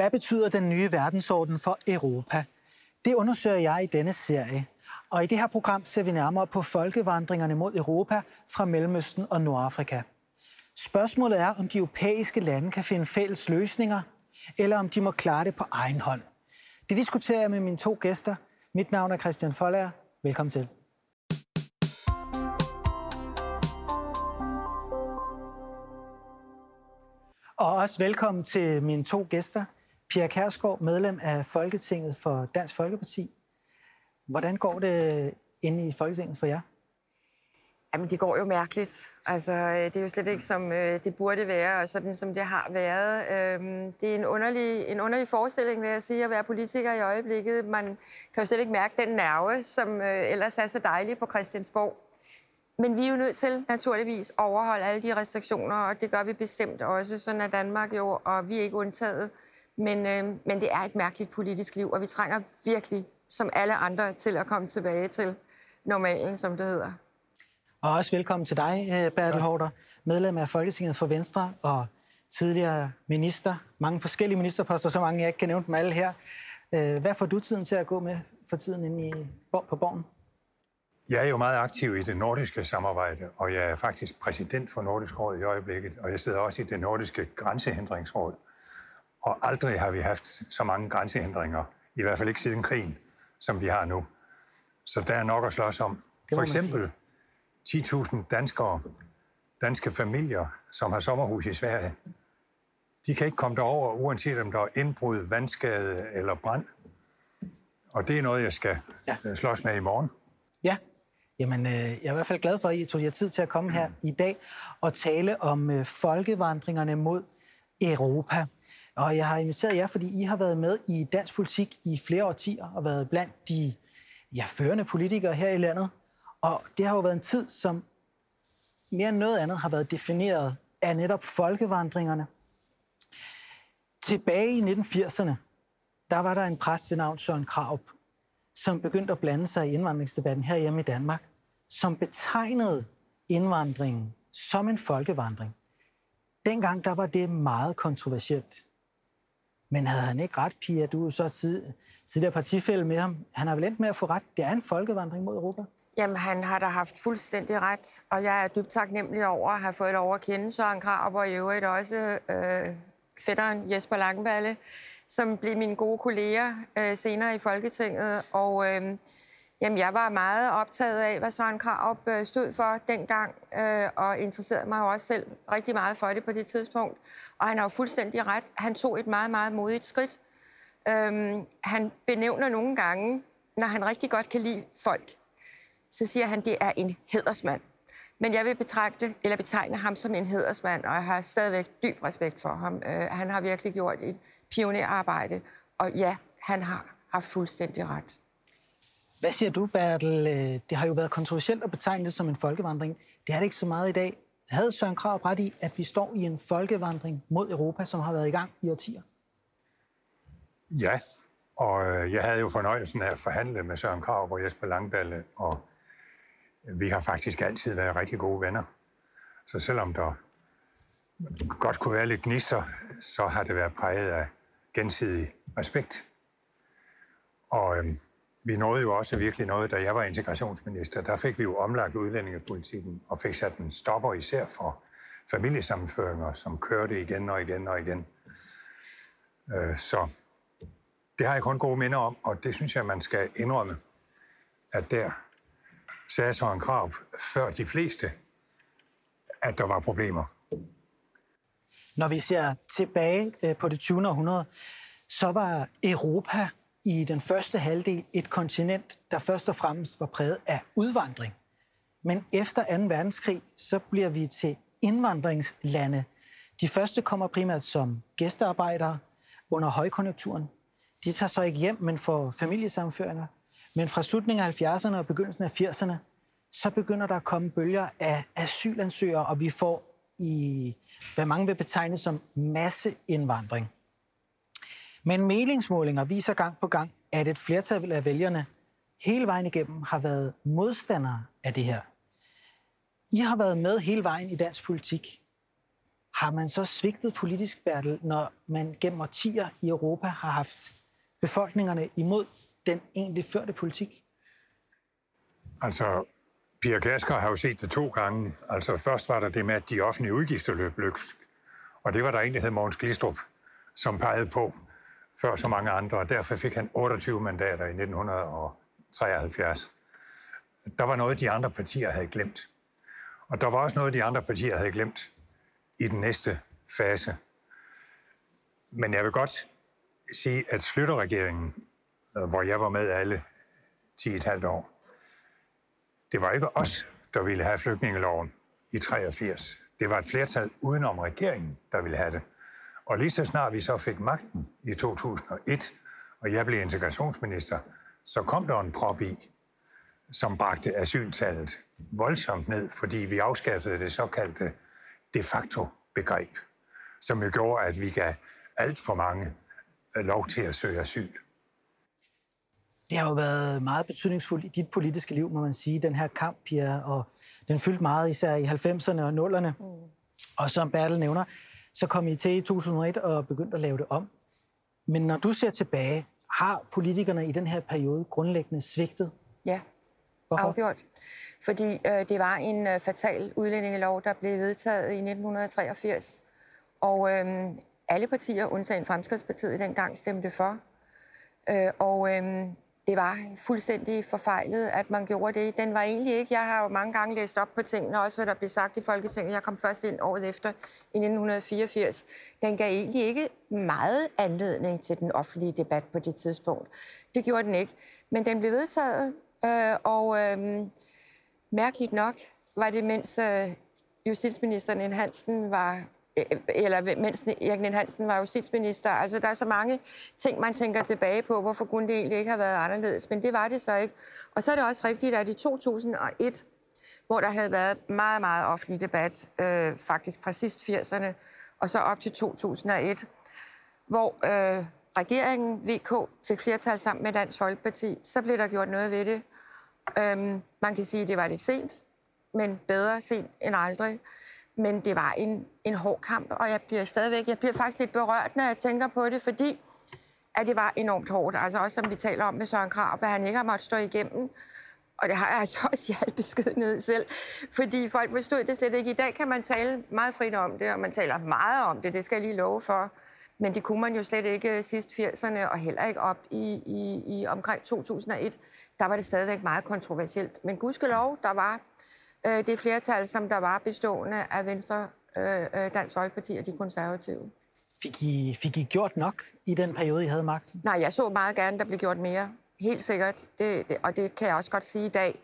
Hvad betyder den nye verdensorden for Europa? Det undersøger jeg i denne serie. Og i det her program ser vi nærmere på folkevandringerne mod Europa fra Mellemøsten og Nordafrika. Spørgsmålet er, om de europæiske lande kan finde fælles løsninger, eller om de må klare det på egen hånd. Det diskuterer jeg med mine to gæster. Mit navn er Christian Follager. Velkommen til. Og også velkommen til mine to gæster. Pia Kærsgaard, medlem af Folketinget for Dansk Folkeparti. Hvordan går det inde i Folketinget for jer? Jamen, det går jo mærkeligt. Altså, øh, det er jo slet ikke, som øh, det burde være, og sådan som det har været. Øhm, det er en underlig, en underlig forestilling, vil jeg sige, at være politiker i øjeblikket. Man kan jo slet ikke mærke den nerve, som øh, ellers er så dejlig på Christiansborg. Men vi er jo nødt til naturligvis at overholde alle de restriktioner, og det gør vi bestemt også. Sådan er Danmark jo, og vi er ikke undtaget. Men, øh, men det er et mærkeligt politisk liv, og vi trænger virkelig, som alle andre, til at komme tilbage til normalen, som det hedder. Og også velkommen til dig, øh, Bertel Hårder, medlem af Folketinget for Venstre og tidligere minister. Mange forskellige ministerposter, så mange jeg ikke kan nævne dem alle her. Øh, hvad får du tiden til at gå med for tiden inde i, på borgen? Jeg er jo meget aktiv i det nordiske samarbejde, og jeg er faktisk præsident for Nordisk Råd i øjeblikket, og jeg sidder også i det nordiske grænsehindringsråd. Og aldrig har vi haft så mange grænsehindringer, i hvert fald ikke siden krigen, som vi har nu. Så der er nok at slås om. For eksempel 10.000 danskere, danske familier, som har sommerhus i Sverige, de kan ikke komme derover, uanset om der er indbrud, vandskade eller brand. Og det er noget, jeg skal ja. Øh, slås med i morgen. Ja, Jamen, øh, jeg er i hvert fald glad for, at I tog jer tid til at komme her i dag og tale om øh, folkevandringerne mod Europa. Og jeg har inviteret jer, fordi I har været med i dansk politik i flere årtier og været blandt de ja, førende politikere her i landet. Og det har jo været en tid, som mere end noget andet har været defineret af netop folkevandringerne. Tilbage i 1980'erne, der var der en præst ved navn Søren Kraup, som begyndte at blande sig i indvandringsdebatten herhjemme i Danmark, som betegnede indvandringen som en folkevandring. Dengang der var det meget kontroversielt. Men havde han ikke ret, Pia? Du er så tid, tidligere partifælde med ham. Han har vel endt med at få ret. Det er en folkevandring mod Europa. Jamen, han har da haft fuldstændig ret, og jeg er dybt taknemmelig over at have fået lov at kende Søren Krab, og i øvrigt også øh, fætteren Jesper Langballe, som blev mine gode kolleger øh, senere i Folketinget. Og øh, jamen, jeg var meget optaget af, hvad Søren Krab øh, stod for dengang, øh, og interesserede mig også selv rigtig meget for det på det tidspunkt. Og han har jo fuldstændig ret. Han tog et meget, meget modigt skridt. Øhm, han benævner nogle gange, når han rigtig godt kan lide folk, så siger han, det er en hedersmand. Men jeg vil betragte, eller betegne ham som en hedersmand, og jeg har stadigvæk dyb respekt for ham. Øh, han har virkelig gjort et pionerarbejde, og ja, han har haft fuldstændig ret. Hvad siger du, Bertel? Øh, det har jo været kontroversielt at betegne det som en folkevandring. Det er det ikke så meget i dag. Havde Søren Krav ret i, at vi står i en folkevandring mod Europa, som har været i gang i årtier? Ja, og øh, jeg havde jo fornøjelsen af at forhandle med Søren Krav og Jesper Langballe, og vi har faktisk altid været rigtig gode venner. Så selvom der godt kunne være lidt gnister, så har det været præget af gensidig respekt. Og øhm, vi nåede jo også virkelig noget, da jeg var integrationsminister. Der fik vi jo omlagt udlændingepolitikken og fik sat en stopper især for familiesammenføringer, som kørte igen og igen og igen. Øh, så det har jeg kun gode minder om, og det synes jeg, man skal indrømme, at der sagde Søren Krav før de fleste, at der var problemer. Når vi ser tilbage øh, på det 20. århundrede, så var Europa i den første halvdel et kontinent, der først og fremmest var præget af udvandring. Men efter 2. verdenskrig, så bliver vi til indvandringslande. De første kommer primært som gæstearbejdere under højkonjunkturen. De tager så ikke hjem, men får familiesammenføringer. Men fra slutningen af 70'erne og begyndelsen af 80'erne, så begynder der at komme bølger af asylansøgere, og vi får i, hvad mange vil betegne som masseindvandring. Men meningsmålinger viser gang på gang, at et flertal af vælgerne hele vejen igennem har været modstandere af det her. I har været med hele vejen i dansk politik. har man så svigtet politisk, Bertel, når man gennem årtier i Europa har haft befolkningerne imod den egentlig førte politik? Altså, Pia Gasker har jo set det to gange. Altså, først var der det med, at de offentlige udgifter løb løbsk. Og det var der egentlig hed Mogens Glistrup, som pegede på før så mange andre, og derfor fik han 28 mandater i 1973. Der var noget, de andre partier havde glemt. Og der var også noget, de andre partier havde glemt i den næste fase. Men jeg vil godt sige, at Slytterregeringen, øh, hvor jeg var med alle 10,5 år, det var ikke os, der ville have flygtningeloven i 83. Det var et flertal udenom regeringen, der ville have det. Og lige så snart vi så fik magten i 2001, og jeg blev integrationsminister, så kom der en prop i, som bragte asyltallet voldsomt ned, fordi vi afskaffede det såkaldte de facto begreb, som jo gjorde, at vi gav alt for mange lov til at søge asyl. Det har jo været meget betydningsfuldt i dit politiske liv, må man sige, den her kamp, Pia, og den fyldte meget især i 90'erne og 0'erne. Mm. Og som Bertel nævner, så kom I til i 2001 og begyndte at lave det om. Men når du ser tilbage, har politikerne i den her periode grundlæggende svigtet? Ja, Hvorfor? afgjort. Fordi øh, det var en øh, fatal udlændingelov, der blev vedtaget i 1983. Og øh, alle partier, undtagen Fremskridspartiet, dengang stemte for. Øh, og øh, det var fuldstændig forfejlet, at man gjorde det. Den var egentlig ikke... Jeg har jo mange gange læst op på tingene, også hvad der blev sagt i Folketinget. Jeg kom først ind året efter, i 1984. Den gav egentlig ikke meget anledning til den offentlige debat på det tidspunkt. Det gjorde den ikke. Men den blev vedtaget, øh, og øh, mærkeligt nok var det, mens øh, justitsministeren Hansen var Øh, eller mens Erik Hansen var justitsminister. Altså, der er så mange ting, man tænker tilbage på, hvorfor kunne det egentlig ikke have været anderledes, men det var det så ikke. Og så er det også rigtigt, at i 2001, hvor der havde været meget, meget offentlig debat, øh, faktisk fra sidst 80'erne, og så op til 2001, hvor øh, regeringen, VK, fik flertal sammen med Dansk Folkeparti, så blev der gjort noget ved det. Øhm, man kan sige, at det var lidt sent, men bedre sent end aldrig. Men det var en, en hård kamp, og jeg bliver stadigvæk, jeg bliver faktisk lidt berørt, når jeg tænker på det, fordi at det var enormt hårdt. Altså også som vi taler om med Søren Krav, hvad han ikke har måttet stå igennem. Og det har jeg altså også i al beskedenhed selv. Fordi folk forstod det slet ikke. I dag kan man tale meget frit om det, og man taler meget om det, det skal jeg lige love for. Men det kunne man jo slet ikke sidst 80'erne, og heller ikke op i, i, i omkring 2001. Der var det stadigvæk meget kontroversielt. Men gudskelov, der var øh, det flertal, som der var bestående af Venstre, øh, øh, Dansk Folkeparti og de konservative. Fik I, fik I gjort nok i den periode, I havde magten? Nej, jeg så meget gerne, der blev gjort mere. Helt sikkert. Det, det, og det kan jeg også godt sige i dag,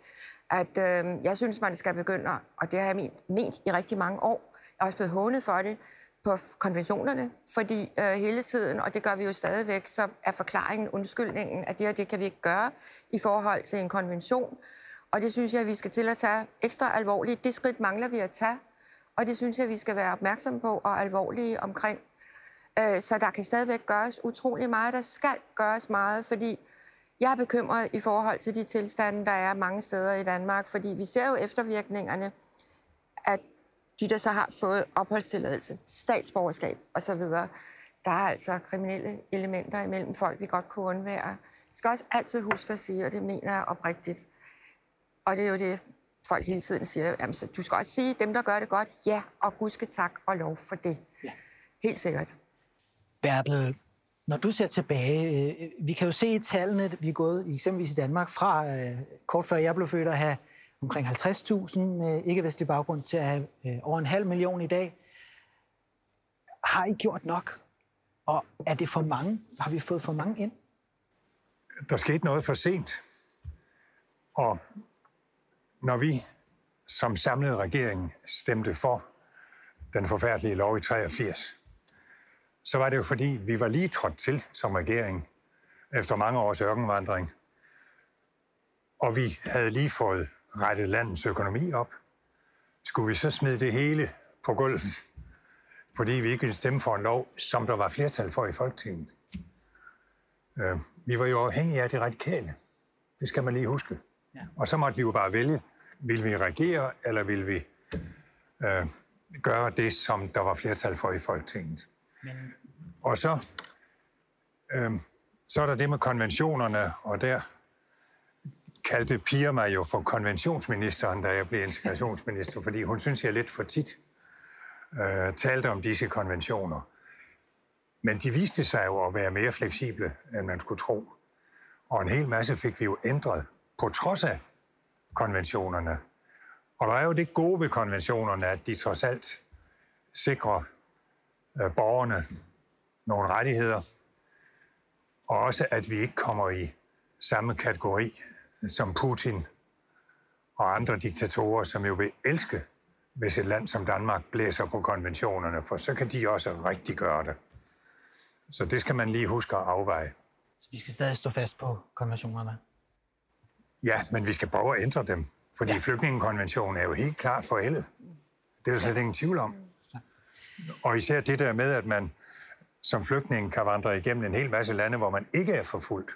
at øh, jeg synes, man skal begynde, og det har jeg ment, ment i rigtig mange år. Jeg er også blevet hånet for det på konventionerne, fordi øh, hele tiden, og det gør vi jo stadigvæk, så er forklaringen, undskyldningen, at det og det kan vi ikke gøre i forhold til en konvention. Og det synes jeg, vi skal til at tage ekstra alvorligt. Det skridt mangler vi at tage, og det synes jeg, vi skal være opmærksom på og alvorlige omkring. Øh, så der kan stadigvæk gøres utrolig meget. Der skal gøres meget, fordi jeg er bekymret i forhold til de tilstande, der er mange steder i Danmark, fordi vi ser jo eftervirkningerne, at de, der så har fået opholdstilladelse, statsborgerskab osv., der er altså kriminelle elementer imellem folk, vi godt kunne undvære. Jeg skal også altid huske at sige, og det mener jeg oprigtigt, og det er jo det, folk hele tiden siger. Jamen, så du skal også sige, dem, der gør det godt, ja, og gudske tak og lov for det. Ja. Helt sikkert. Bertel, når du ser tilbage, øh, vi kan jo se i tallene, vi er gået eksempelvis i Danmark fra øh, kort før jeg blev født at have omkring 50.000 med ikke-vestlig baggrund til at have øh, over en halv million i dag. Har I gjort nok? Og er det for mange? Har vi fået for mange ind? Der skete noget for sent. Og når vi som samlet regering stemte for den forfærdelige lov i 83, så var det jo fordi, vi var lige trådt til som regering efter mange års ørkenvandring. Og vi havde lige fået rettet landets økonomi op. Skulle vi så smide det hele på gulvet, fordi vi ikke ville stemme for en lov, som der var flertal for i Folketinget? Øh, vi var jo afhængige af det radikale. Det skal man lige huske. Ja. Og så måtte vi jo bare vælge, vil vi reagere, eller vil vi øh, gøre det, som der var flertal for i Folketinget. Men... Og så, øh, så er der det med konventionerne, og der kaldte Pia mig jo for konventionsministeren, da jeg blev integrationsminister, fordi hun synes, jeg lidt for tit øh, talte om disse konventioner. Men de viste sig jo at være mere fleksible, end man skulle tro. Og en hel masse fik vi jo ændret, på trods af konventionerne. Og der er jo det gode ved konventionerne, at de trods alt sikrer øh, borgerne nogle rettigheder, og også at vi ikke kommer i samme kategori som Putin og andre diktatorer, som jo vil elske, hvis et land som Danmark blæser på konventionerne, for så kan de også rigtig gøre det. Så det skal man lige huske at afveje. Så vi skal stadig stå fast på konventionerne? Ja, men vi skal prøve at ændre dem, fordi ja. flygtningekonventionen er jo helt klart forældet. Det er jo slet ingen tvivl om. Og især det der med, at man som flygtning kan vandre igennem en hel masse lande, hvor man ikke er forfulgt.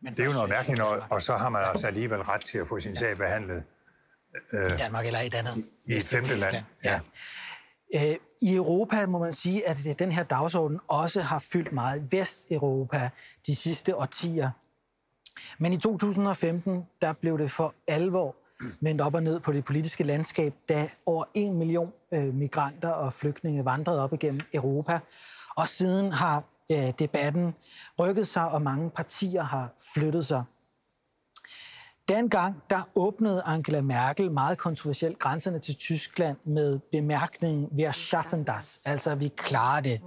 Men det er jo noget mærkeligt noget, og så har man altså alligevel ret til at få sin sag behandlet. Øh, I Danmark eller i et andet. I et femte land, ja. Øh, I Europa må man sige, at den her dagsorden også har fyldt meget Vesteuropa de sidste årtier. Men i 2015, der blev det for alvor vendt op og ned på det politiske landskab, da over en million øh, migranter og flygtninge vandrede op igennem Europa. Og siden har øh, debatten rykket sig, og mange partier har flyttet sig. Dengang der åbnede Angela Merkel meget kontroversielt grænserne til Tyskland med bemærkningen, vi er schaffen das, altså vi klarer det.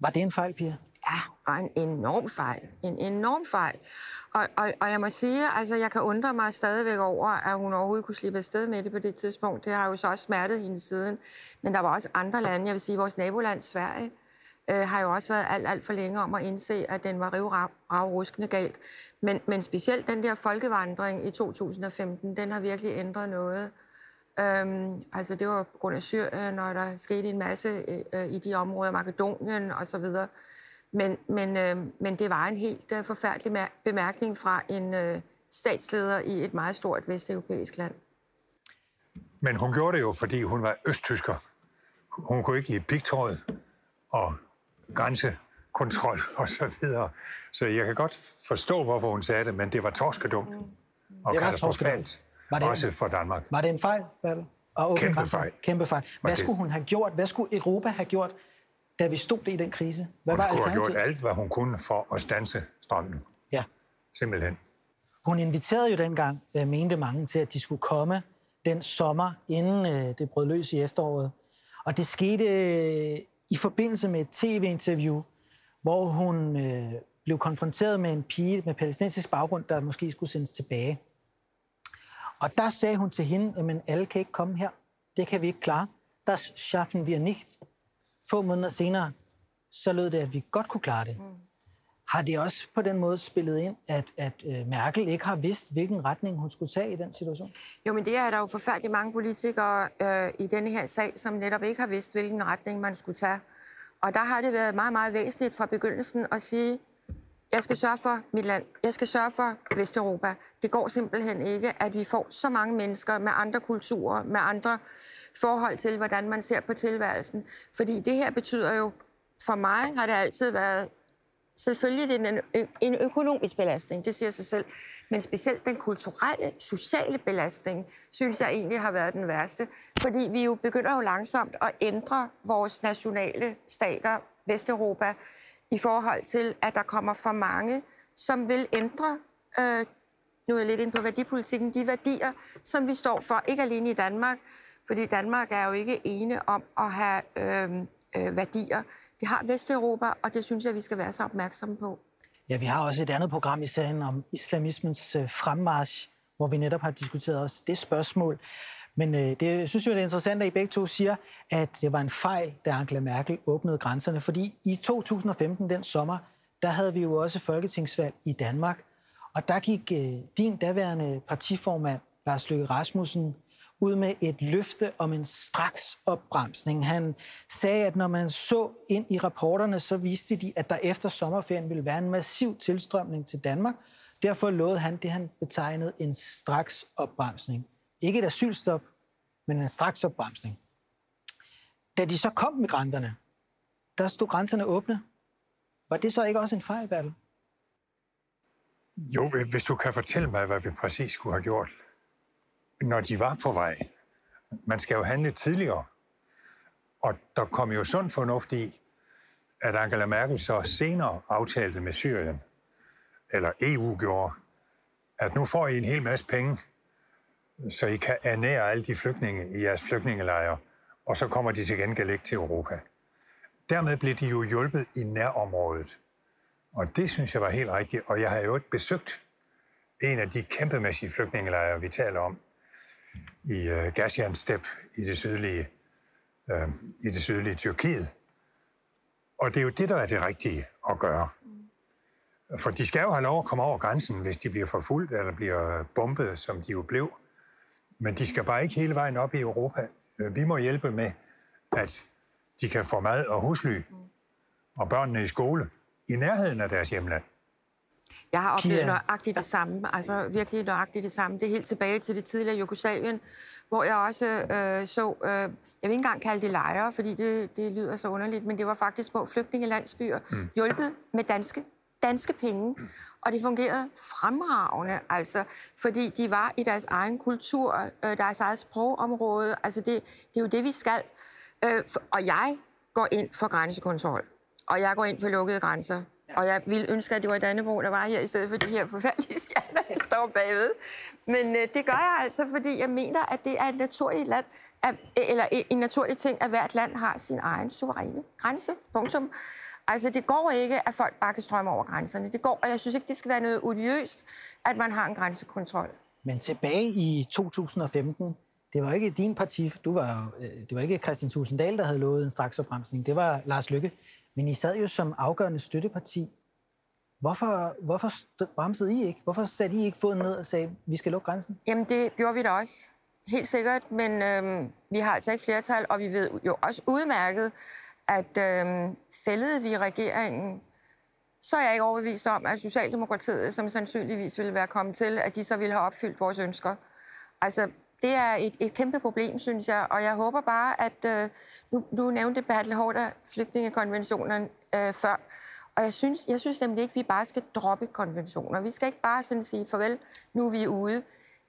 Var det en fejl, Pia? Ja, og en enorm fejl. En enorm fejl. Og, og, og jeg må sige, altså jeg kan undre mig stadigvæk over, at hun overhovedet kunne slippe afsted med det på det tidspunkt. Det har jo så også smertet hende siden. Men der var også andre lande, jeg vil sige vores naboland Sverige, øh, har jo også været alt, alt for længe om at indse, at den var rivravruskende galt. Men, men specielt den der folkevandring i 2015, den har virkelig ændret noget. Øhm, altså det var på grund af Syrien, når der skete en masse øh, øh, i de områder, Makedonien og så videre. Men, men, øh, men det var en helt øh, forfærdelig bemærkning fra en øh, statsleder i et meget stort vesteuropæisk land. Men hun gjorde det jo, fordi hun var østtysker. Hun kunne ikke lide pigtråd og grænsekontrol og så videre. Så jeg kan godt forstå, hvorfor hun sagde det, men det var torskedumt mm. og det katastrofalt, var det, også for Danmark. Var det en fejl, Val? Og Kæmpe fejl. Kæmpe fejl. Hvad skulle hun have gjort? Hvad skulle Europa have gjort, da vi stod i den krise? Hvad hun var skulle have gjort alt, hvad hun kunne for at stanse strømmen. Ja. Simpelthen. Hun inviterede jo dengang, øh, mente mange, til at de skulle komme den sommer, inden øh, det brød løs i efteråret. Og det skete øh, i forbindelse med et tv-interview, hvor hun øh, blev konfronteret med en pige med palæstinensisk baggrund, der måske skulle sendes tilbage. Og der sagde hun til hende, at alle kan ikke komme her. Det kan vi ikke klare. Das schaffen wir nicht. Få måneder senere, så lød det, at vi godt kunne klare det. Mm. Har det også på den måde spillet ind, at, at øh, Merkel ikke har vidst, hvilken retning hun skulle tage i den situation? Jo, men det er der jo forfærdeligt mange politikere øh, i denne her sag, som netop ikke har vidst, hvilken retning man skulle tage. Og der har det været meget, meget væsentligt fra begyndelsen at sige, jeg skal sørge for mit land. Jeg skal sørge for Vesteuropa. Det går simpelthen ikke, at vi får så mange mennesker med andre kulturer, med andre forhold til, hvordan man ser på tilværelsen. Fordi det her betyder jo, for mig har det altid været Selvfølgelig det er en, en økonomisk belastning, det siger sig selv. Men specielt den kulturelle, sociale belastning, synes jeg egentlig har været den værste. Fordi vi jo begynder jo langsomt at ændre vores nationale stater, Vesteuropa, i forhold til, at der kommer for mange, som vil ændre, øh, nu er jeg lidt ind på værdipolitikken, de værdier, som vi står for, ikke alene i Danmark, fordi Danmark er jo ikke ene om at have øh, øh, værdier. Det har Vesteuropa, og det synes jeg, vi skal være så opmærksomme på. Ja, vi har også et andet program i serien om islamismens øh, fremmarsch, hvor vi netop har diskuteret også det spørgsmål. Men øh, det jeg synes jeg, det er interessant, at I begge to siger, at det var en fejl, da Angela Merkel åbnede grænserne. Fordi i 2015, den sommer, der havde vi jo også folketingsvalg i Danmark. Og der gik øh, din daværende partiformand, Lars Løkke Rasmussen, ud med et løfte om en straks opbremsning. Han sagde, at når man så ind i rapporterne, så viste de, at der efter sommerferien ville være en massiv tilstrømning til Danmark. Derfor lovede han det, han betegnede en straks opbremsning. Ikke et asylstop, men en straks opbremsning. Da de så kom migranterne, der stod grænserne åbne. Var det så ikke også en fejl, Bertel? Jo, hvis du kan fortælle mig, hvad vi præcis skulle have gjort, når de var på vej. Man skal jo handle tidligere. Og der kom jo sund fornuft i, at Angela Merkel så senere aftalte med Syrien, eller EU gjorde, at nu får I en hel masse penge, så I kan ernære alle de flygtninge i jeres flygtningelejre, og så kommer de til gengæld ikke til Europa. Dermed blev de jo hjulpet i nærområdet. Og det synes jeg var helt rigtigt. Og jeg har jo ikke besøgt en af de kæmpemæssige flygtningelejre, vi taler om, i øh, Gaziantep i det sydlige, øh, i det sydlige Tyrkiet. Og det er jo det, der er det rigtige at gøre. For de skal jo have lov at komme over grænsen, hvis de bliver forfulgt eller bliver bombet, som de jo blev. Men de skal bare ikke hele vejen op i Europa. Øh, vi må hjælpe med, at de kan få mad og husly, og børnene i skole, i nærheden af deres hjemland. Jeg har oplevet nøjagtigt det samme, altså virkelig nøjagtigt det samme. Det er helt tilbage til det tidligere Jugoslavien, hvor jeg også øh, så, øh, jeg vil ikke engang kalde det lejre, fordi det, det lyder så underligt, men det var faktisk små flygtningelandsbyer, mm. hjulpet med danske, danske penge. Og det fungerede fremragende, altså, fordi de var i deres egen kultur, øh, deres eget sprogområde. Altså, det, det er jo det, vi skal. Øh, og jeg går ind for grænsekontrol, og jeg går ind for lukkede grænser. Og jeg ville ønske, at det var Dannebro, der var her, i stedet for de her forfærdelige stjerner, der står bagved. Men øh, det gør jeg altså, fordi jeg mener, at det er et naturligt land, at, eller øh, en naturlig ting, at hvert land har sin egen suveræne grænse. Punktum. Altså, det går ikke, at folk bare kan strømme over grænserne. Det går, og jeg synes ikke, det skal være noget odiøst, at man har en grænsekontrol. Men tilbage i 2015, det var ikke din parti, du var, øh, det var ikke Christian Tulsendal, der havde lovet en straksopbremsning, det var Lars Lykke. Men I sad jo som afgørende støtteparti. Hvorfor, hvorfor bremsede I ikke? Hvorfor satte I ikke foden ned og sagde, vi skal lukke grænsen? Jamen, det gjorde vi da også. Helt sikkert, men øhm, vi har altså ikke flertal, og vi ved jo også udmærket, at øhm, fældede vi regeringen, så er jeg ikke overbevist om, at Socialdemokratiet, som sandsynligvis ville være kommet til, at de så ville have opfyldt vores ønsker. Altså, det er et, et kæmpe problem, synes jeg, og jeg håber bare, at øh, nu, nu nævnte Bertel Hårder flygtningekonventionen øh, før, og jeg synes, jeg synes nemlig ikke, at vi bare skal droppe konventioner. Vi skal ikke bare sådan sige farvel, nu er vi ude,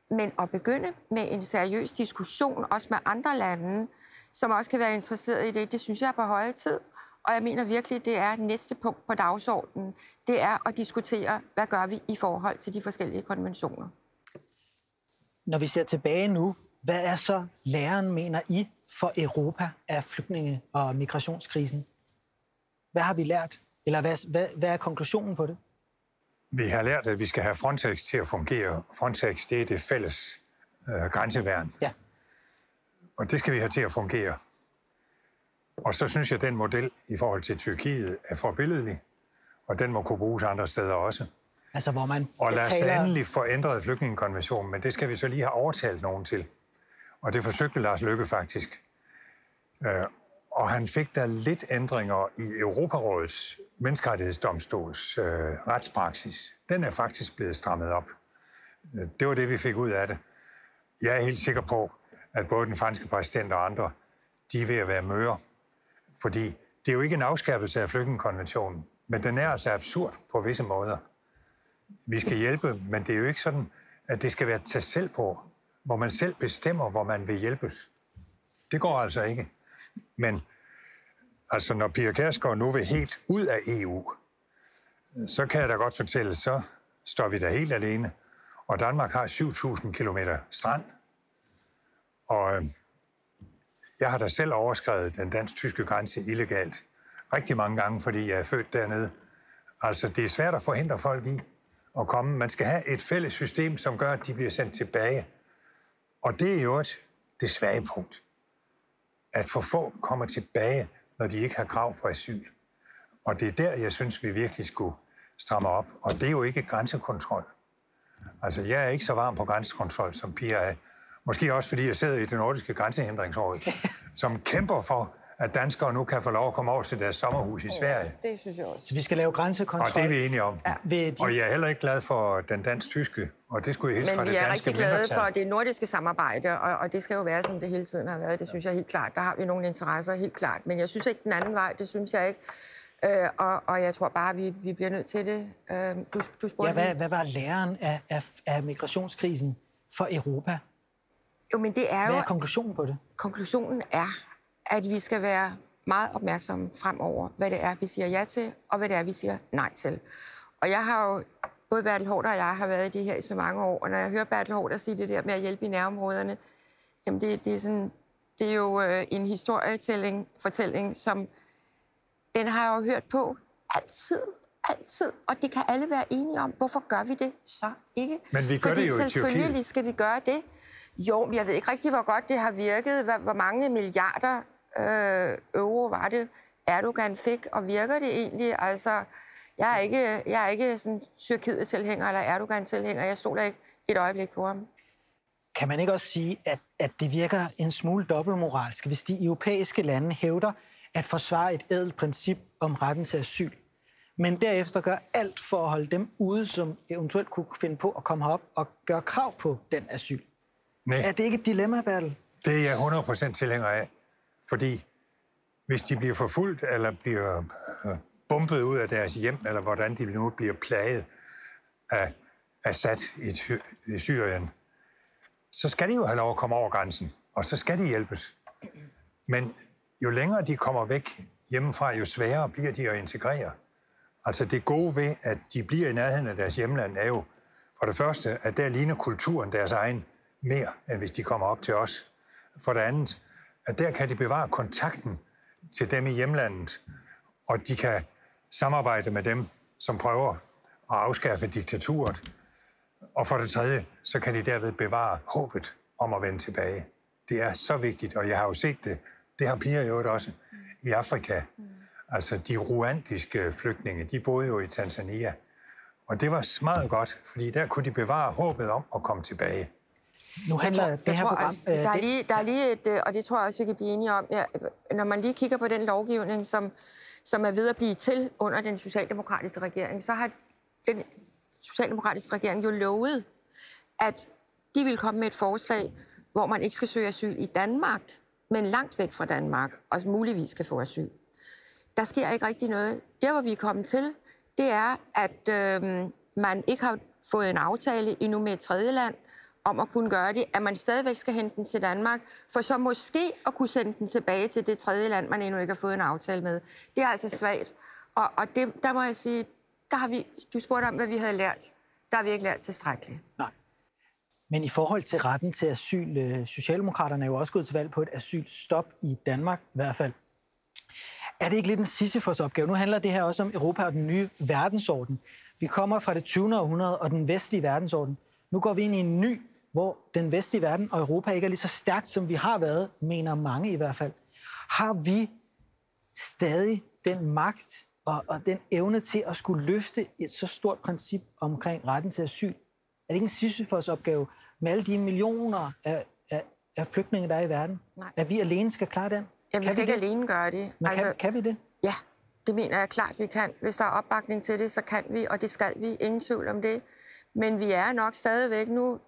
men at begynde med en seriøs diskussion, også med andre lande, som også kan være interesseret i det, det synes jeg er på høje tid. Og jeg mener virkelig, det er næste punkt på dagsordenen. Det er at diskutere, hvad gør vi i forhold til de forskellige konventioner. Når vi ser tilbage nu, hvad er så læreren, mener I, for Europa af flygtninge- og migrationskrisen? Hvad har vi lært? Eller hvad, hvad, hvad er konklusionen på det? Vi har lært, at vi skal have Frontex til at fungere. Frontex, det er det fælles øh, grænseværn. Ja. Og det skal vi have til at fungere. Og så synes jeg, at den model i forhold til Tyrkiet er forbilledelig, og den må kunne bruges andre steder også. Altså, hvor man og lad os taler... da endelig få ændret flygtningekonventionen, men det skal vi så lige have overtalt nogen til. Og det forsøgte Lars Løkke faktisk. Øh, og han fik der lidt ændringer i Europarådets menneskerettighedsdomstols øh, retspraksis. Den er faktisk blevet strammet op. Øh, det var det, vi fik ud af det. Jeg er helt sikker på, at både den franske præsident og andre, de er ved at være møre. Fordi det er jo ikke en afskærpelse af flygtningekonventionen, men den er altså absurd på visse måder vi skal hjælpe, men det er jo ikke sådan, at det skal være til selv på, hvor man selv bestemmer, hvor man vil hjælpes. Det går altså ikke. Men altså, når Pia Kærsgaard nu vil helt ud af EU, så kan jeg da godt fortælle, så står vi der helt alene. Og Danmark har 7.000 km strand. Og øhm, jeg har da selv overskrevet den dansk-tyske grænse illegalt. Rigtig mange gange, fordi jeg er født dernede. Altså, det er svært at forhindre folk i at komme. Man skal have et fælles system, som gør, at de bliver sendt tilbage. Og det er jo et, det svage punkt. At for få kommer tilbage, når de ikke har krav på asyl. Og det er der, jeg synes, vi virkelig skulle stramme op. Og det er jo ikke grænsekontrol. Altså, jeg er ikke så varm på grænsekontrol, som Pia er. Måske også, fordi jeg sidder i det nordiske grænsehindringsråd, som kæmper for, at danskere nu kan få lov at komme over til deres sommerhus i Sverige. Ja, det synes jeg også. Så vi skal lave grænsekontrol. Og det er vi enige om. Ja. Ved de... Og jeg er heller ikke glad for den dansk-tyske, og det skulle jeg hilse fra Men det vi er danske rigtig glade mindretal. for det nordiske samarbejde, og, og det skal jo være, som det hele tiden har været. Det synes jeg helt klart. Der har vi nogle interesser, helt klart. Men jeg synes ikke den anden vej, det synes jeg ikke. Øh, og, og jeg tror bare, vi, vi bliver nødt til det. Øh, du, du spurgte Ja, hvad, hvad var læren af, af, af migrationskrisen for Europa? Jo, men det er Hvad jo... er konklusionen på det? konklusionen er, at vi skal være meget opmærksomme fremover, hvad det er, vi siger ja til, og hvad det er, vi siger nej til. Og jeg har jo, både Bertel Hårder og jeg har været i det her i så mange år, og når jeg hører Bertel Hårder sige det der med at hjælpe i nærområderne, jamen det, det, er, sådan, det er jo øh, en historietælling, fortælling, som den har jeg jo hørt på altid, altid. Og det kan alle være enige om. Hvorfor gør vi det så ikke? Men vi gør Fordi det jo i selvfølgelig Tyrkiet. skal vi gøre det. Jo, jeg ved ikke rigtig, hvor godt det har virket. Hvor, hvor mange milliarder øh, euro var det, Erdogan fik, og virker det egentlig? Altså, jeg er ikke, jeg er ikke sådan Tyrkiet-tilhænger eller Erdogan-tilhænger. Jeg stoler ikke et øjeblik på ham. Kan man ikke også sige, at, at det virker en smule dobbeltmoralsk, hvis de europæiske lande hævder at forsvare et ædelt princip om retten til asyl, men derefter gør alt for at holde dem ude, som eventuelt kunne finde på at komme herop og gøre krav på den asyl? Nej. Er det ikke et dilemma, Bertel? Det er jeg 100% tilhænger af, fordi hvis de bliver forfulgt eller bliver øh, bumpet ud af deres hjem, eller hvordan de nu bliver plaget af Assad i, Sy- i Syrien, så skal de jo have lov at komme over grænsen, og så skal de hjælpes. Men jo længere de kommer væk hjemmefra, jo sværere bliver de at integrere. Altså det gode ved, at de bliver i nærheden af deres hjemland, er jo for det første, at der ligner kulturen deres egen mere, end hvis de kommer op til os. For det andet, at der kan de bevare kontakten til dem i hjemlandet, og de kan samarbejde med dem, som prøver at afskaffe diktaturet. Og for det tredje, så kan de derved bevare håbet om at vende tilbage. Det er så vigtigt, og jeg har jo set det. Det har piger jo også i Afrika. Altså de ruandiske flygtninge, de boede jo i Tanzania. Og det var meget godt, fordi der kunne de bevare håbet om at komme tilbage. Nu handler Jeg tror- det jeg her program... også, øh, der, er lige, der er lige et, øh, og det tror jeg også, vi kan blive enige om, ja, når man lige kigger på den lovgivning, som, som er ved at blive til under den socialdemokratiske regering, så har den socialdemokratiske regering jo lovet, at de vil komme med et forslag, hvor man ikke skal søge asyl i Danmark, men langt væk fra Danmark, og muligvis kan få asyl. Der sker ikke rigtig noget. Der, hvor vi er kommet til, det er, at øh, man ikke har fået en aftale endnu med et tredje land om at kunne gøre det, at man stadigvæk skal hente den til Danmark, for så måske at kunne sende den tilbage til det tredje land, man endnu ikke har fået en aftale med. Det er altså svagt. Og, og det, der må jeg sige, der har vi, du spurgte om, hvad vi havde lært. Der har vi ikke lært tilstrækkeligt. Nej. Men i forhold til retten til asyl, øh, Socialdemokraterne er jo også gået til valg på et asylstop i Danmark i hvert fald. Er det ikke lidt en Sisyfos opgave? Nu handler det her også om Europa og den nye verdensorden. Vi kommer fra det 20. århundrede og den vestlige verdensorden. Nu går vi ind i en ny, hvor den vestlige verden og Europa ikke er lige så stærkt, som vi har været, mener mange i hvert fald. Har vi stadig den magt og, og den evne til at skulle løfte et så stort princip omkring retten til asyl? Er det ikke en Sisyfos opgave med alle de millioner af, af, af flygtninge, der er i verden? Nej. At vi alene skal klare den? Ja, vi Kan skal ikke det? alene gøre det. Men altså, kan, kan vi det? Ja, det mener jeg klart, vi kan. Hvis der er opbakning til det, så kan vi, og det skal vi. Ingen tvivl om det. Men vi er nok stadigvæk, nu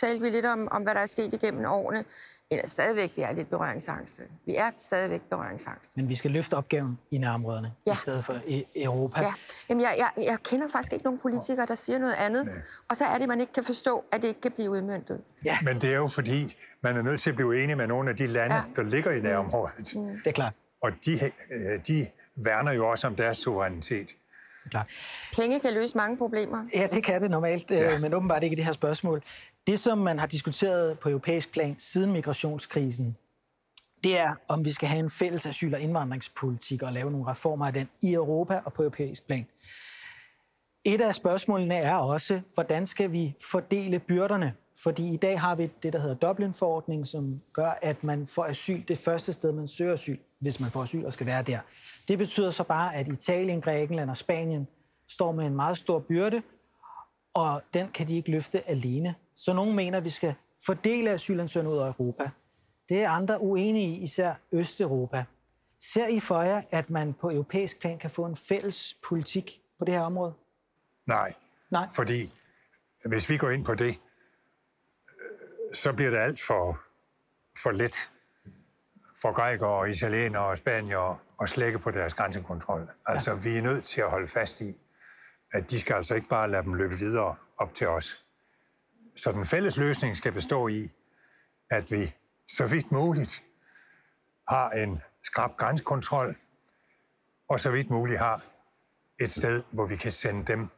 talte vi lidt om, om hvad der er sket igennem årene, men er stadigvæk, vi er lidt berøringsangste. Vi er stadigvæk berøringsangste. Men vi skal løfte opgaven i nærområderne, Ja. i stedet for i Europa. Ja. Jamen, jeg, jeg, jeg kender faktisk ikke nogen politikere, der siger noget andet. Og så er det, man ikke kan forstå, at det ikke kan blive udmyndtet. ja Men det er jo fordi, man er nødt til at blive enig med nogle af de lande, Ja. der ligger i nærområdet. Mm. det er klart. Og de, øh, de værner jo også om deres suverænitet. Klart. Penge kan løse mange problemer. Ja, det kan det normalt, ja. Ja. men åbenbart ikke i det her spørgsmål. Det, som man har diskuteret på europæisk plan siden migrationskrisen, det er, om vi skal have en fælles asyl- og indvandringspolitik og lave nogle reformer af den i Europa og på europæisk plan. Et af spørgsmålene er også, hvordan skal vi fordele byrderne? Fordi i dag har vi det, der hedder Dublin-forordningen, som gør, at man får asyl det første sted, man søger asyl, hvis man får asyl og skal være der. Det betyder så bare, at Italien, Grækenland og Spanien står med en meget stor byrde, og den kan de ikke løfte alene. Så nogen mener, at vi skal fordele asylansøgerne ud af Europa. Det er andre uenige i, især Østeuropa. Ser I for jer, at man på europæisk plan kan få en fælles politik på det her område? Nej. Nej. Fordi hvis vi går ind på det, så bliver det alt for, for let for grækere og italienere og spaniere at slække på deres grænsekontrol. Altså, ja. vi er nødt til at holde fast i, at de skal altså ikke bare lade dem løbe videre op til os. Så den fælles løsning skal bestå i, at vi så vidt muligt har en skrab grænsekontrol, og så vidt muligt har et sted, hvor vi kan sende dem,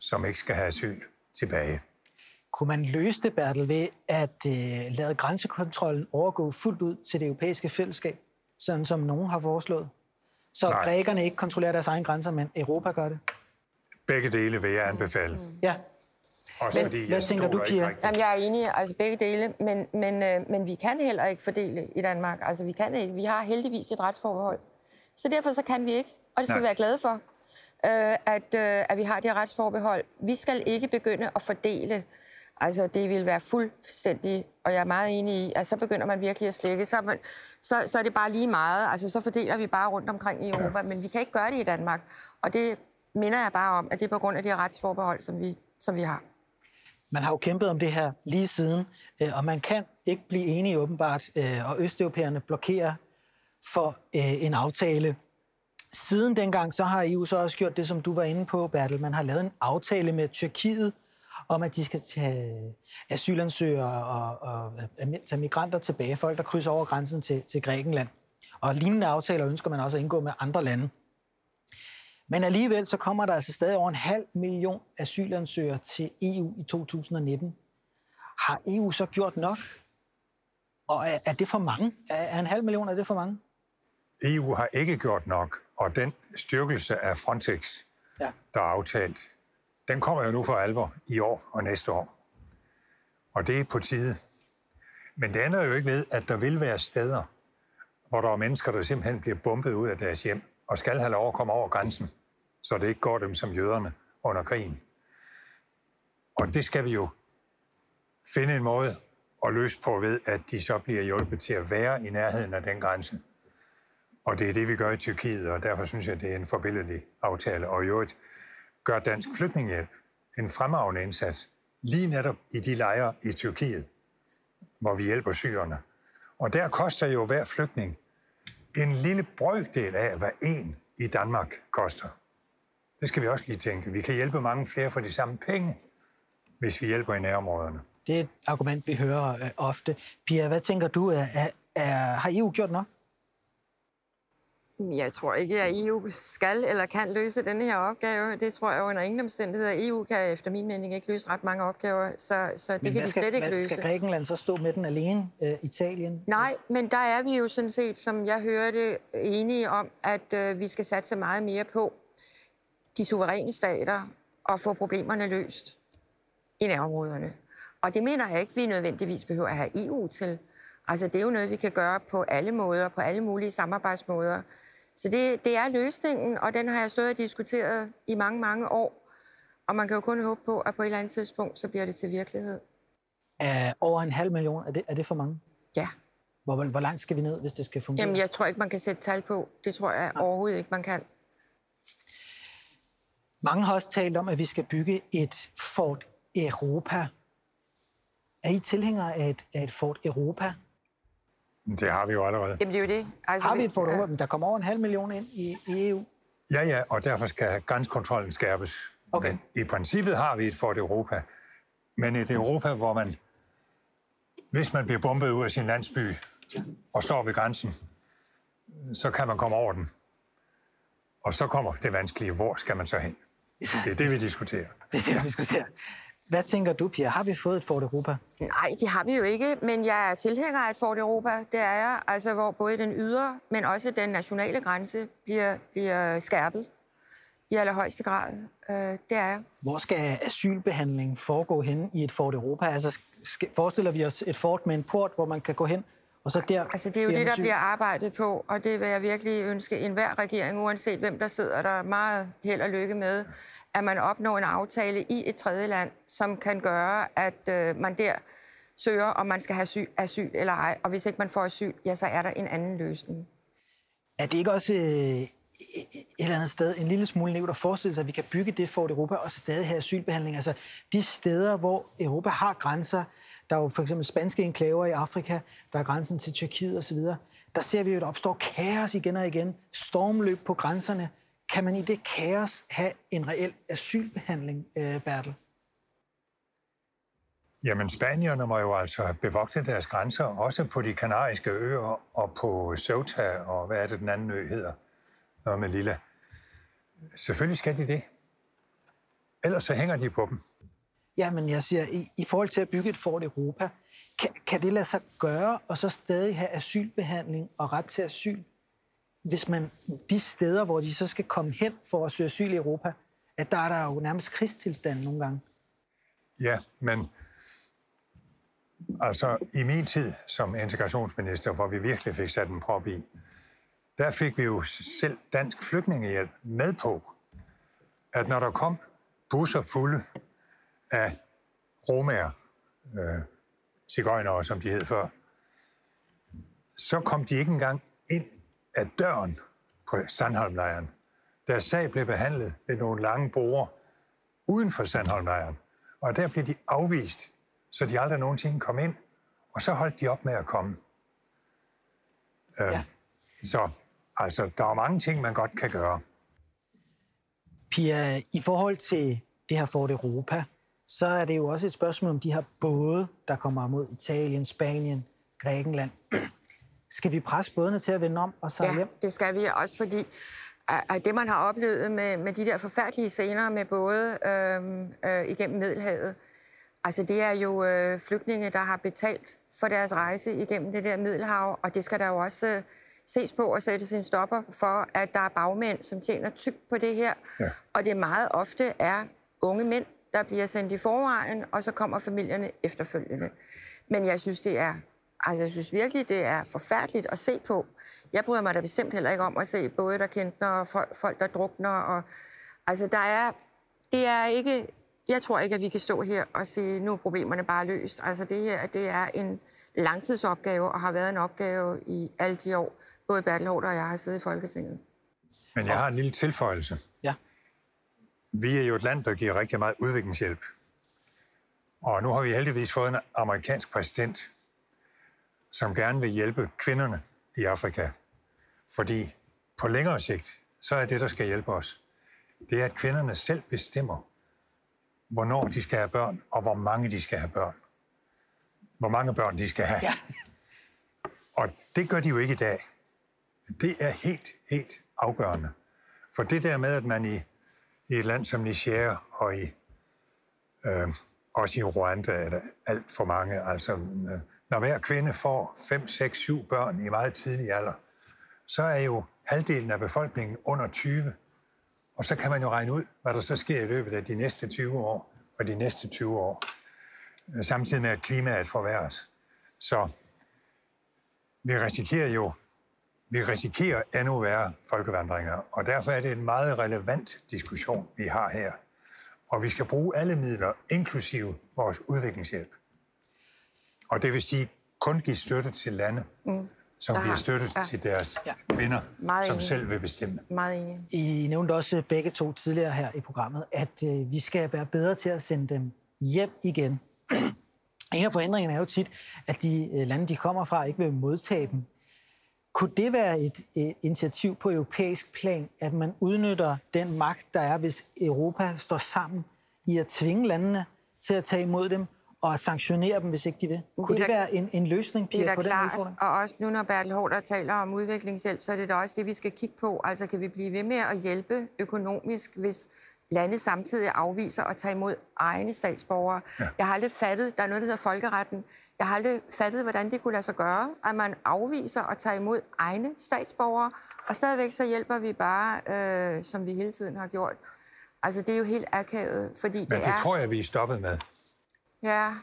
som ikke skal have asyl, tilbage. Kunne man løse det, Bertel, ved at øh, lade grænsekontrollen overgå fuldt ud til det europæiske fællesskab, sådan som nogen har foreslået? Så Nej. grækerne ikke kontrollerer deres egen grænser, men Europa gør det? Begge dele vil jeg anbefale. Mm. Ja. Også men, fordi hvad tænker du, Pia? Jamen, jeg er enig, altså begge dele, men, men, øh, men vi kan heller ikke fordele i Danmark. Altså, vi kan ikke. Vi har heldigvis et retsforbehold. Så derfor så kan vi ikke, og det skal Nej. vi være glade for, øh, at, øh, at vi har det retsforbehold. Vi skal ikke begynde at fordele Altså, det vil være fuldstændig, og jeg er meget enig i, at så begynder man virkelig at slække. Så, man, så, så er det bare lige meget. Altså, så fordeler vi bare rundt omkring i Europa, ja. men vi kan ikke gøre det i Danmark. Og det minder jeg bare om, at det er på grund af de retsforbehold, som vi, som vi har. Man har jo kæmpet om det her lige siden, øh, og man kan ikke blive enige åbenbart, øh, og østeuropæerne blokerer for øh, en aftale. Siden dengang, så har EU så også gjort det, som du var inde på, Bertel. Man har lavet en aftale med Tyrkiet, om, at de skal tage asylansøgere og, og tage migranter tilbage, folk, der krydser over grænsen til, til Grækenland. Og lignende aftaler ønsker man også at indgå med andre lande. Men alligevel så kommer der altså stadig over en halv million asylansøgere til EU i 2019. Har EU så gjort nok? Og er, er det for mange? Er, er en halv million, er det for mange? EU har ikke gjort nok, og den styrkelse af Frontex, ja. der er aftalt, den kommer jo nu for alvor i år og næste år. Og det er på tide. Men det ændrer jo ikke ved, at der vil være steder, hvor der er mennesker, der simpelthen bliver bumpet ud af deres hjem, og skal have lov at komme over grænsen, så det ikke går dem som jøderne under krigen. Og det skal vi jo finde en måde at løse på ved, at de så bliver hjulpet til at være i nærheden af den grænse. Og det er det, vi gør i Tyrkiet, og derfor synes jeg, det er en forbilledelig aftale. Og i øvrigt gør Dansk Flygtningehjælp en fremragende indsats lige netop i de lejre i Tyrkiet, hvor vi hjælper syrerne. Og der koster jo hver flygtning en lille brøkdel af, hvad en i Danmark koster. Det skal vi også lige tænke. Vi kan hjælpe mange flere for de samme penge, hvis vi hjælper i nærområderne. Det er et argument, vi hører øh, ofte. Pia, hvad tænker du? Er, er, er, har EU gjort nok? Jeg tror ikke, at EU skal eller kan løse denne her opgave. Det tror jeg under ingen omstændigheder. EU kan efter min mening ikke løse ret mange opgaver, så, så det men kan de slet ikke løse. Skal Grækenland så stå med den alene, uh, Italien? Nej, men der er vi jo sådan set, som jeg hørte, enige om, at uh, vi skal satse meget mere på de suveræne stater og få problemerne løst i nærområderne. Og det mener jeg ikke, vi nødvendigvis behøver at have EU til. Altså, det er jo noget, vi kan gøre på alle måder, på alle mulige samarbejdsmåder. Så det, det er løsningen, og den har jeg stået og diskuteret i mange, mange år. Og man kan jo kun håbe på, at på et eller andet tidspunkt, så bliver det til virkelighed. Er over en halv million, er det, er det for mange? Ja. Hvor, hvor langt skal vi ned, hvis det skal fungere? Jamen, jeg tror ikke, man kan sætte tal på. Det tror jeg Nej. overhovedet ikke, man kan. Mange har også talt om, at vi skal bygge et Fort Europa. Er I tilhængere af et, af et Fort Europa? Det har vi jo allerede. Jamen, det er jo det. Altså, har vi et Fort Men der kommer over en halv million ind i, i EU. Ja, ja, og derfor skal grænsekontrollen skærpes. Okay. Men i princippet har vi et Fort Europa. Men et Europa, hvor man, hvis man bliver bombet ud af sin landsby og står ved grænsen, så kan man komme over den. Og så kommer det vanskelige, hvor skal man så hen? Det er det, vi diskuterer. Det er det, vi diskuterer. Hvad tænker du, Pia? Har vi fået et Fort Europa? Nej, det har vi jo ikke, men jeg er tilhænger af et Fort Europa. Det er jeg, altså hvor både den ydre, men også den nationale grænse bliver, bliver skærpet i allerhøjeste grad. Øh, det er jeg. Hvor skal asylbehandling foregå hen i et Fort Europa? Altså skal, forestiller vi os et fort med en port, hvor man kan gå hen, og så der... Altså det er jo det, der bliver arbejdet på, og det vil jeg virkelig ønske enhver regering, uanset hvem der sidder der, meget held og lykke med at man opnår en aftale i et tredje land, som kan gøre, at øh, man der søger, om man skal have asyl, asyl eller ej. Og hvis ikke man får asyl, ja, så er der en anden løsning. Er det ikke også øh, et eller andet sted en lille smule nævnt at forestille sig, at vi kan bygge det for Europa og stadig have asylbehandling? Altså de steder, hvor Europa har grænser, der er jo for eksempel spanske enklaver i Afrika, der er grænsen til Tyrkiet osv., der ser vi jo, at der opstår kaos igen og igen, stormløb på grænserne. Kan man i det kaos have en reel asylbehandling, øh, Bertel? Jamen, spanierne må jo altså bevogte deres grænser, også på de kanariske øer og på Ceuta, og hvad er det, den anden ø hedder? Noget med lille. Selvfølgelig skal de det. Ellers så hænger de på dem. Ja, men jeg siger, i, i forhold til at bygge et fort Europa, kan, kan det lade sig gøre, og så stadig have asylbehandling og ret til asyl, hvis man de steder, hvor de så skal komme hen for at søge asyl i Europa, at der er der jo nærmest krigstilstand nogle gange. Ja, men altså i min tid som integrationsminister, hvor vi virkelig fik sat en prop i, der fik vi jo selv dansk flygtningehjælp med på, at når der kom busser fulde af romager, øh, cigøjnere, som de hed før, så kom de ikke engang ind af døren på Sandholmlejren. Deres sag blev behandlet ved nogle lange borer uden for Sandholmlejren. Og der blev de afvist, så de aldrig nogensinde kom ind. Og så holdt de op med at komme. Øh, ja. Så altså, der er mange ting, man godt kan gøre. Pia, i forhold til det her Fort Europa, så er det jo også et spørgsmål om de her både, der kommer mod Italien, Spanien, Grækenland. Skal vi presse bådene til at vende om og sejle ja, hjem? det skal vi også, fordi at det, man har oplevet med, med de der forfærdelige scener med både øh, øh, igennem Middelhavet, altså det er jo øh, flygtninge, der har betalt for deres rejse igennem det der Middelhav, og det skal der jo også øh, ses på og sætte sin stopper for, at der er bagmænd, som tjener tykt på det her, ja. og det meget ofte er unge mænd, der bliver sendt i forvejen, og så kommer familierne efterfølgende. Men jeg synes, det er, altså jeg synes virkelig, det er forfærdeligt at se på. Jeg bryder mig da bestemt heller ikke om at se både der kender og folk, folk, der drukner. Og, altså der er, det er ikke, jeg tror ikke, at vi kan stå her og sige, nu er problemerne bare løst. Altså det her, det er en langtidsopgave og har været en opgave i alle de år, både Bertel Hård og jeg har siddet i Folketinget. Men jeg har en lille tilføjelse. Ja. Vi er jo et land, der giver rigtig meget udviklingshjælp. Og nu har vi heldigvis fået en amerikansk præsident, som gerne vil hjælpe kvinderne i Afrika. Fordi på længere sigt, så er det, der skal hjælpe os, det er, at kvinderne selv bestemmer, hvornår de skal have børn, og hvor mange de skal have børn. Hvor mange børn de skal have. Ja. Og det gør de jo ikke i dag. Det er helt, helt afgørende. For det der med, at man i i et land som Niger og i, øh, også i Rwanda er der alt for mange. Altså, øh, når hver kvinde får 5, 6, 7 børn i meget tidlig alder, så er jo halvdelen af befolkningen under 20. Og så kan man jo regne ud, hvad der så sker i løbet af de næste 20 år og de næste 20 år, øh, samtidig med at klimaet forværres. Så vi risikerer jo vi risikerer endnu værre folkevandringer, og derfor er det en meget relevant diskussion, vi har her. Og vi skal bruge alle midler, inklusive vores udviklingshjælp. Og det vil sige kun give støtte til lande, mm. som giver støtte ja. til deres ja. kvinder, Meget som enig. selv vil bestemme. Meget enig. I nævnte også begge to tidligere her i programmet, at øh, vi skal være bedre til at sende dem hjem igen. En af forhindringerne er jo tit, at de øh, lande, de kommer fra, ikke vil modtage dem kunne det være et, et initiativ på europæisk plan, at man udnytter den magt, der er, hvis Europa står sammen i at tvinge landene til at tage imod dem, og sanktionere dem, hvis ikke de vil. Kunne det, det være en, en løsning, Pia, det er på klart, den udfordring? og også nu, når Bertel Hårder taler om udviklingshjælp, så er det da også det, vi skal kigge på. Altså, kan vi blive ved med at hjælpe økonomisk, hvis lande samtidig afviser at tage imod egne statsborgere. Ja. Jeg har aldrig fattet, der er noget, der hedder folkeretten. Jeg har aldrig fattet, hvordan det kunne lade sig gøre, at man afviser at tage imod egne statsborgere, og stadigvæk så hjælper vi bare, øh, som vi hele tiden har gjort. Altså, det er jo helt akavet, fordi Men det, det er... tror jeg, vi er stoppet med. Ja.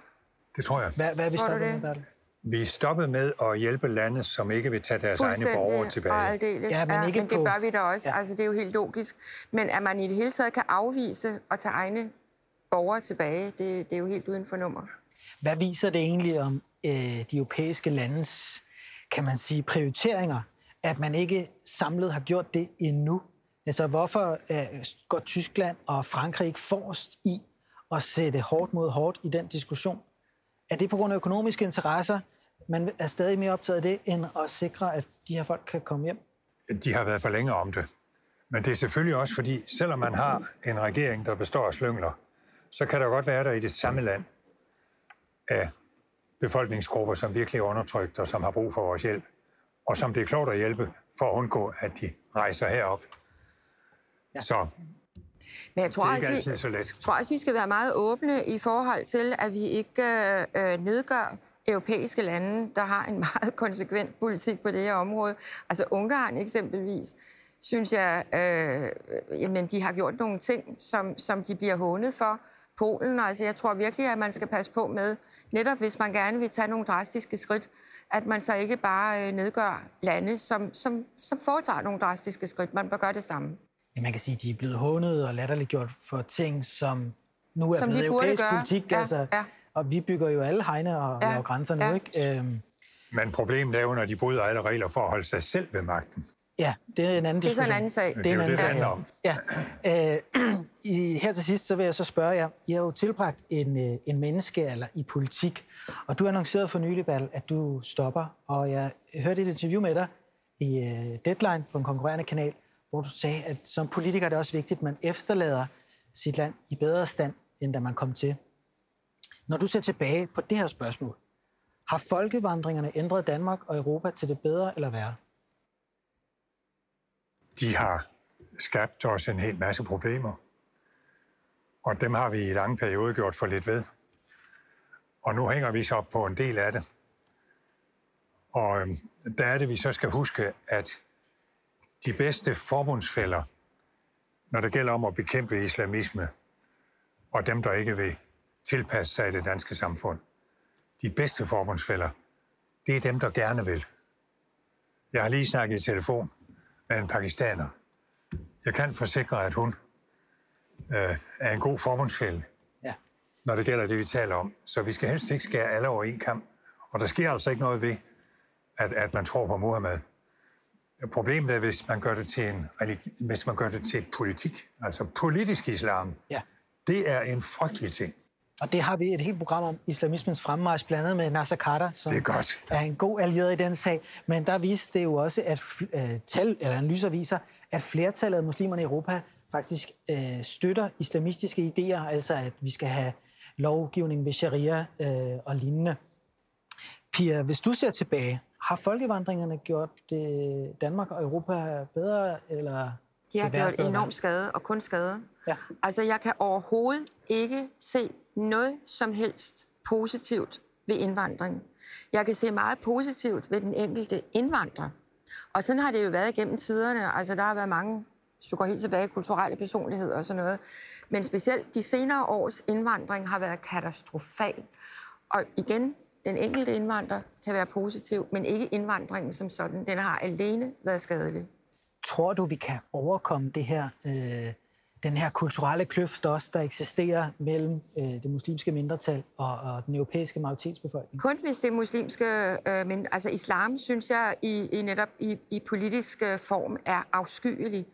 Det tror jeg. Hvad, hvad er vi stoppet med, Bertel? Vi er stoppet med at hjælpe lande, som ikke vil tage deres egne borgere tilbage. og aldeles. Ja, men, ikke ja, men det bør vi da også. Ja. Altså, det er jo helt logisk. Men at man i det hele taget kan afvise at tage egne borgere tilbage, det, det er jo helt uden for nummer. Hvad viser det egentlig om øh, de europæiske landes, kan man sige, prioriteringer? at man ikke samlet har gjort det endnu? Altså, hvorfor øh, går Tyskland og Frankrig ikke forrest i at sætte hårdt mod hårdt i den diskussion? Er det på grund af økonomiske interesser, man er stadig mere optaget af det, end at sikre, at de her folk kan komme hjem? De har været for længe om det. Men det er selvfølgelig også fordi, selvom man har en regering, der består af slyngler, så kan der godt være der i det samme land af befolkningsgrupper, som virkelig er undertrykt og som har brug for vores hjælp, og som det er klogt at hjælpe for at undgå, at de rejser herop. Ja. Så men jeg tror, det er ikke også, altid vi, så let. tror også, vi skal være meget åbne i forhold til, at vi ikke øh, nedgør europæiske lande, der har en meget konsekvent politik på det her område. Altså Ungarn eksempelvis, synes jeg, øh, jamen, de har gjort nogle ting, som, som de bliver hånet for. Polen, altså jeg tror virkelig, at man skal passe på med, netop hvis man gerne vil tage nogle drastiske skridt, at man så ikke bare øh, nedgør lande, som, som, som foretager nogle drastiske skridt. Man bør gøre det samme. Ja, man kan sige, de er blevet hånet og latterliggjort for ting, som nu er Som blevet europæisk gøre. politik. Ja, altså, ja. Og vi bygger jo alle hegne og Ja, laver grænser nu, ja. ikke? Øhm, Men problemet er jo, når de bryder alle regler for at holde sig selv ved magten. ja, det er en anden Det er diskussion. en anden sag. Det er jo det, det sag, handler ja. om. Ja. Øh, i, her til sidst, så vil jeg så spørge jer. I har jo tilbragt en, øh, en menneskealder i politik, og du annoncerede for nylig, Bal, at du stopper. Og jeg hørte et interview med dig i øh, Deadline på en konkurrerende kanal, hvor du sagde, at som politiker er det også vigtigt, at man efterlader sit land i bedre stand, end da man kom til. Når du ser tilbage på det her spørgsmål, har folkevandringerne ændret Danmark og Europa til det bedre eller værre? De har skabt os en hel masse problemer. Og dem har vi i lange perioder gjort for lidt ved. Og nu hænger vi så op på en del af det. Og øhm, der er det, vi så skal huske, at de bedste forbundsfælder, når det gælder om at bekæmpe islamisme, og dem, der ikke vil tilpasse sig i det danske samfund, de bedste forbundsfælder, det er dem, der gerne vil. Jeg har lige snakket i telefon med en pakistaner. Jeg kan forsikre, at hun øh, er en god forbundsfælde, Ja. når det gælder det, vi taler om. Så vi skal helst ikke skære alle over en kamp. Og der sker altså ikke noget ved, at, at man tror på Muhammed. Problemet er, hvis man gør det til en hvis man gør det til politik, altså politisk islam. Ja. Det er en frygtelig ting. Og det har vi et helt program om, islamismens fremmarsch, blandt andet med Nasser Carter, som Det er godt. er en god allieret i den sag. Men der viste det jo også, at øh, tal, eller analyser viser, at flertallet af muslimerne i Europa faktisk øh, støtter islamistiske idéer, altså at vi skal have lovgivning ved sharia øh, og lignende. Pia, hvis du ser tilbage, har folkevandringerne gjort det Danmark og Europa bedre, eller De har gjort værste? skade, og kun skade. Ja. Altså, jeg kan overhovedet ikke se noget som helst positivt ved indvandring. Jeg kan se meget positivt ved den enkelte indvandrer. Og sådan har det jo været igennem tiderne. Altså, der har været mange, hvis du går helt tilbage, kulturelle personligheder og sådan noget. Men specielt de senere års indvandring har været katastrofal. Og igen, den enkelte indvandrer kan være positiv, men ikke indvandringen som sådan. Den har alene været skadelig. Tror du, vi kan overkomme det her, øh, den her kulturelle kløft også, der eksisterer mellem øh, det muslimske mindretal og, og den europæiske majoritetsbefolkning? Kun hvis det muslimske, øh, men altså islam, synes jeg, i, i netop i, i politisk øh, form er afskyelig.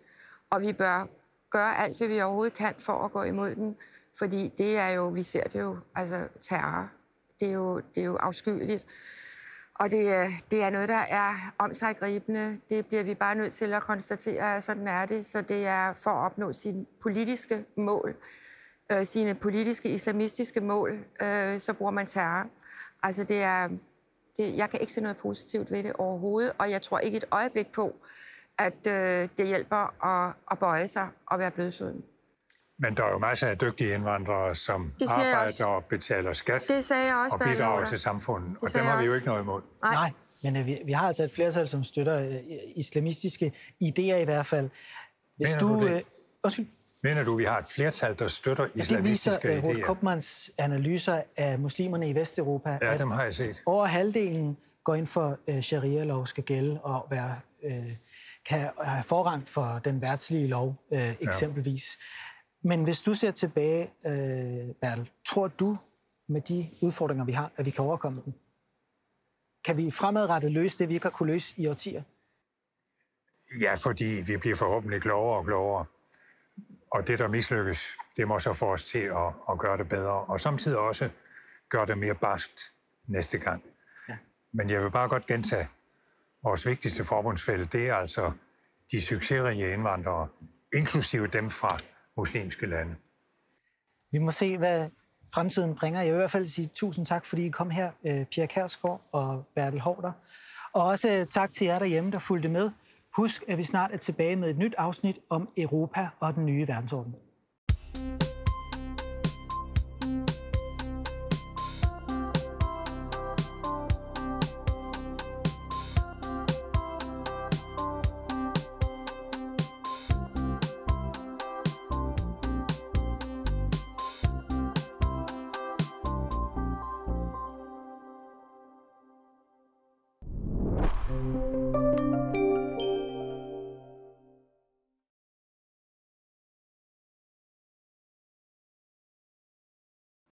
Og vi bør gøre alt, hvad vi overhovedet kan for at gå imod den. Fordi det er jo, vi ser det jo, altså terror. Det er jo, det er jo afskyeligt. Og det, er- det er noget, der er om sig gribende. Det bliver vi bare nødt til at konstatere, at sådan er det. Så det er for at opnå sine politiske mål, øh, sine politiske islamistiske mål, øh, så bruger man terror. Altså det er, det, jeg kan ikke se noget positivt ved det overhovedet, og jeg tror ikke et øjeblik på, at øh, det hjælper at, at bøje sig og være blødsøden. Men der er jo masser af dygtige indvandrere, som arbejder og betaler skat Det sagde jeg også, og bidrager til samfundet. Og dem har vi jo ikke noget imod. Nej. Nej, men øh, vi, vi har altså et flertal, som støtter øh, islamistiske idéer i hvert fald. Hvis Mener du... du det? Øh, undskyld, Mener du, vi har et flertal, der støtter ja, det viser islamistiske øh, Ruth idéer? Kopmans analyser af muslimerne i Vesteuropa, Ja, at dem har jeg set. over halvdelen går ind for, at øh, sharia-lov skal gælde og være, øh, kan have forrang for den værtslige lov, øh, eksempelvis. Men hvis du ser tilbage, øh, Bertel, tror du med de udfordringer, vi har, at vi kan overkomme dem? Kan vi fremadrettet løse det, vi ikke har kunne løse i årtier? Ja, fordi vi bliver forhåbentlig klogere og klogere. Og det, der mislykkes, det må så få os til at, at gøre det bedre. Og samtidig også gøre det mere barskt næste gang. Ja. Men jeg vil bare godt gentage, vores vigtigste forbundsfælde, det er altså de succesrige indvandrere, inklusive dem fra muslimske lande. Vi må se, hvad fremtiden bringer. Jeg vil i hvert fald sige tusind tak, fordi I kom her, øh, Pia Kærsgaard og Bertel Hårder. Og også øh, tak til jer derhjemme, der fulgte med. Husk, at vi snart er tilbage med et nyt afsnit om Europa og den nye verdensorden.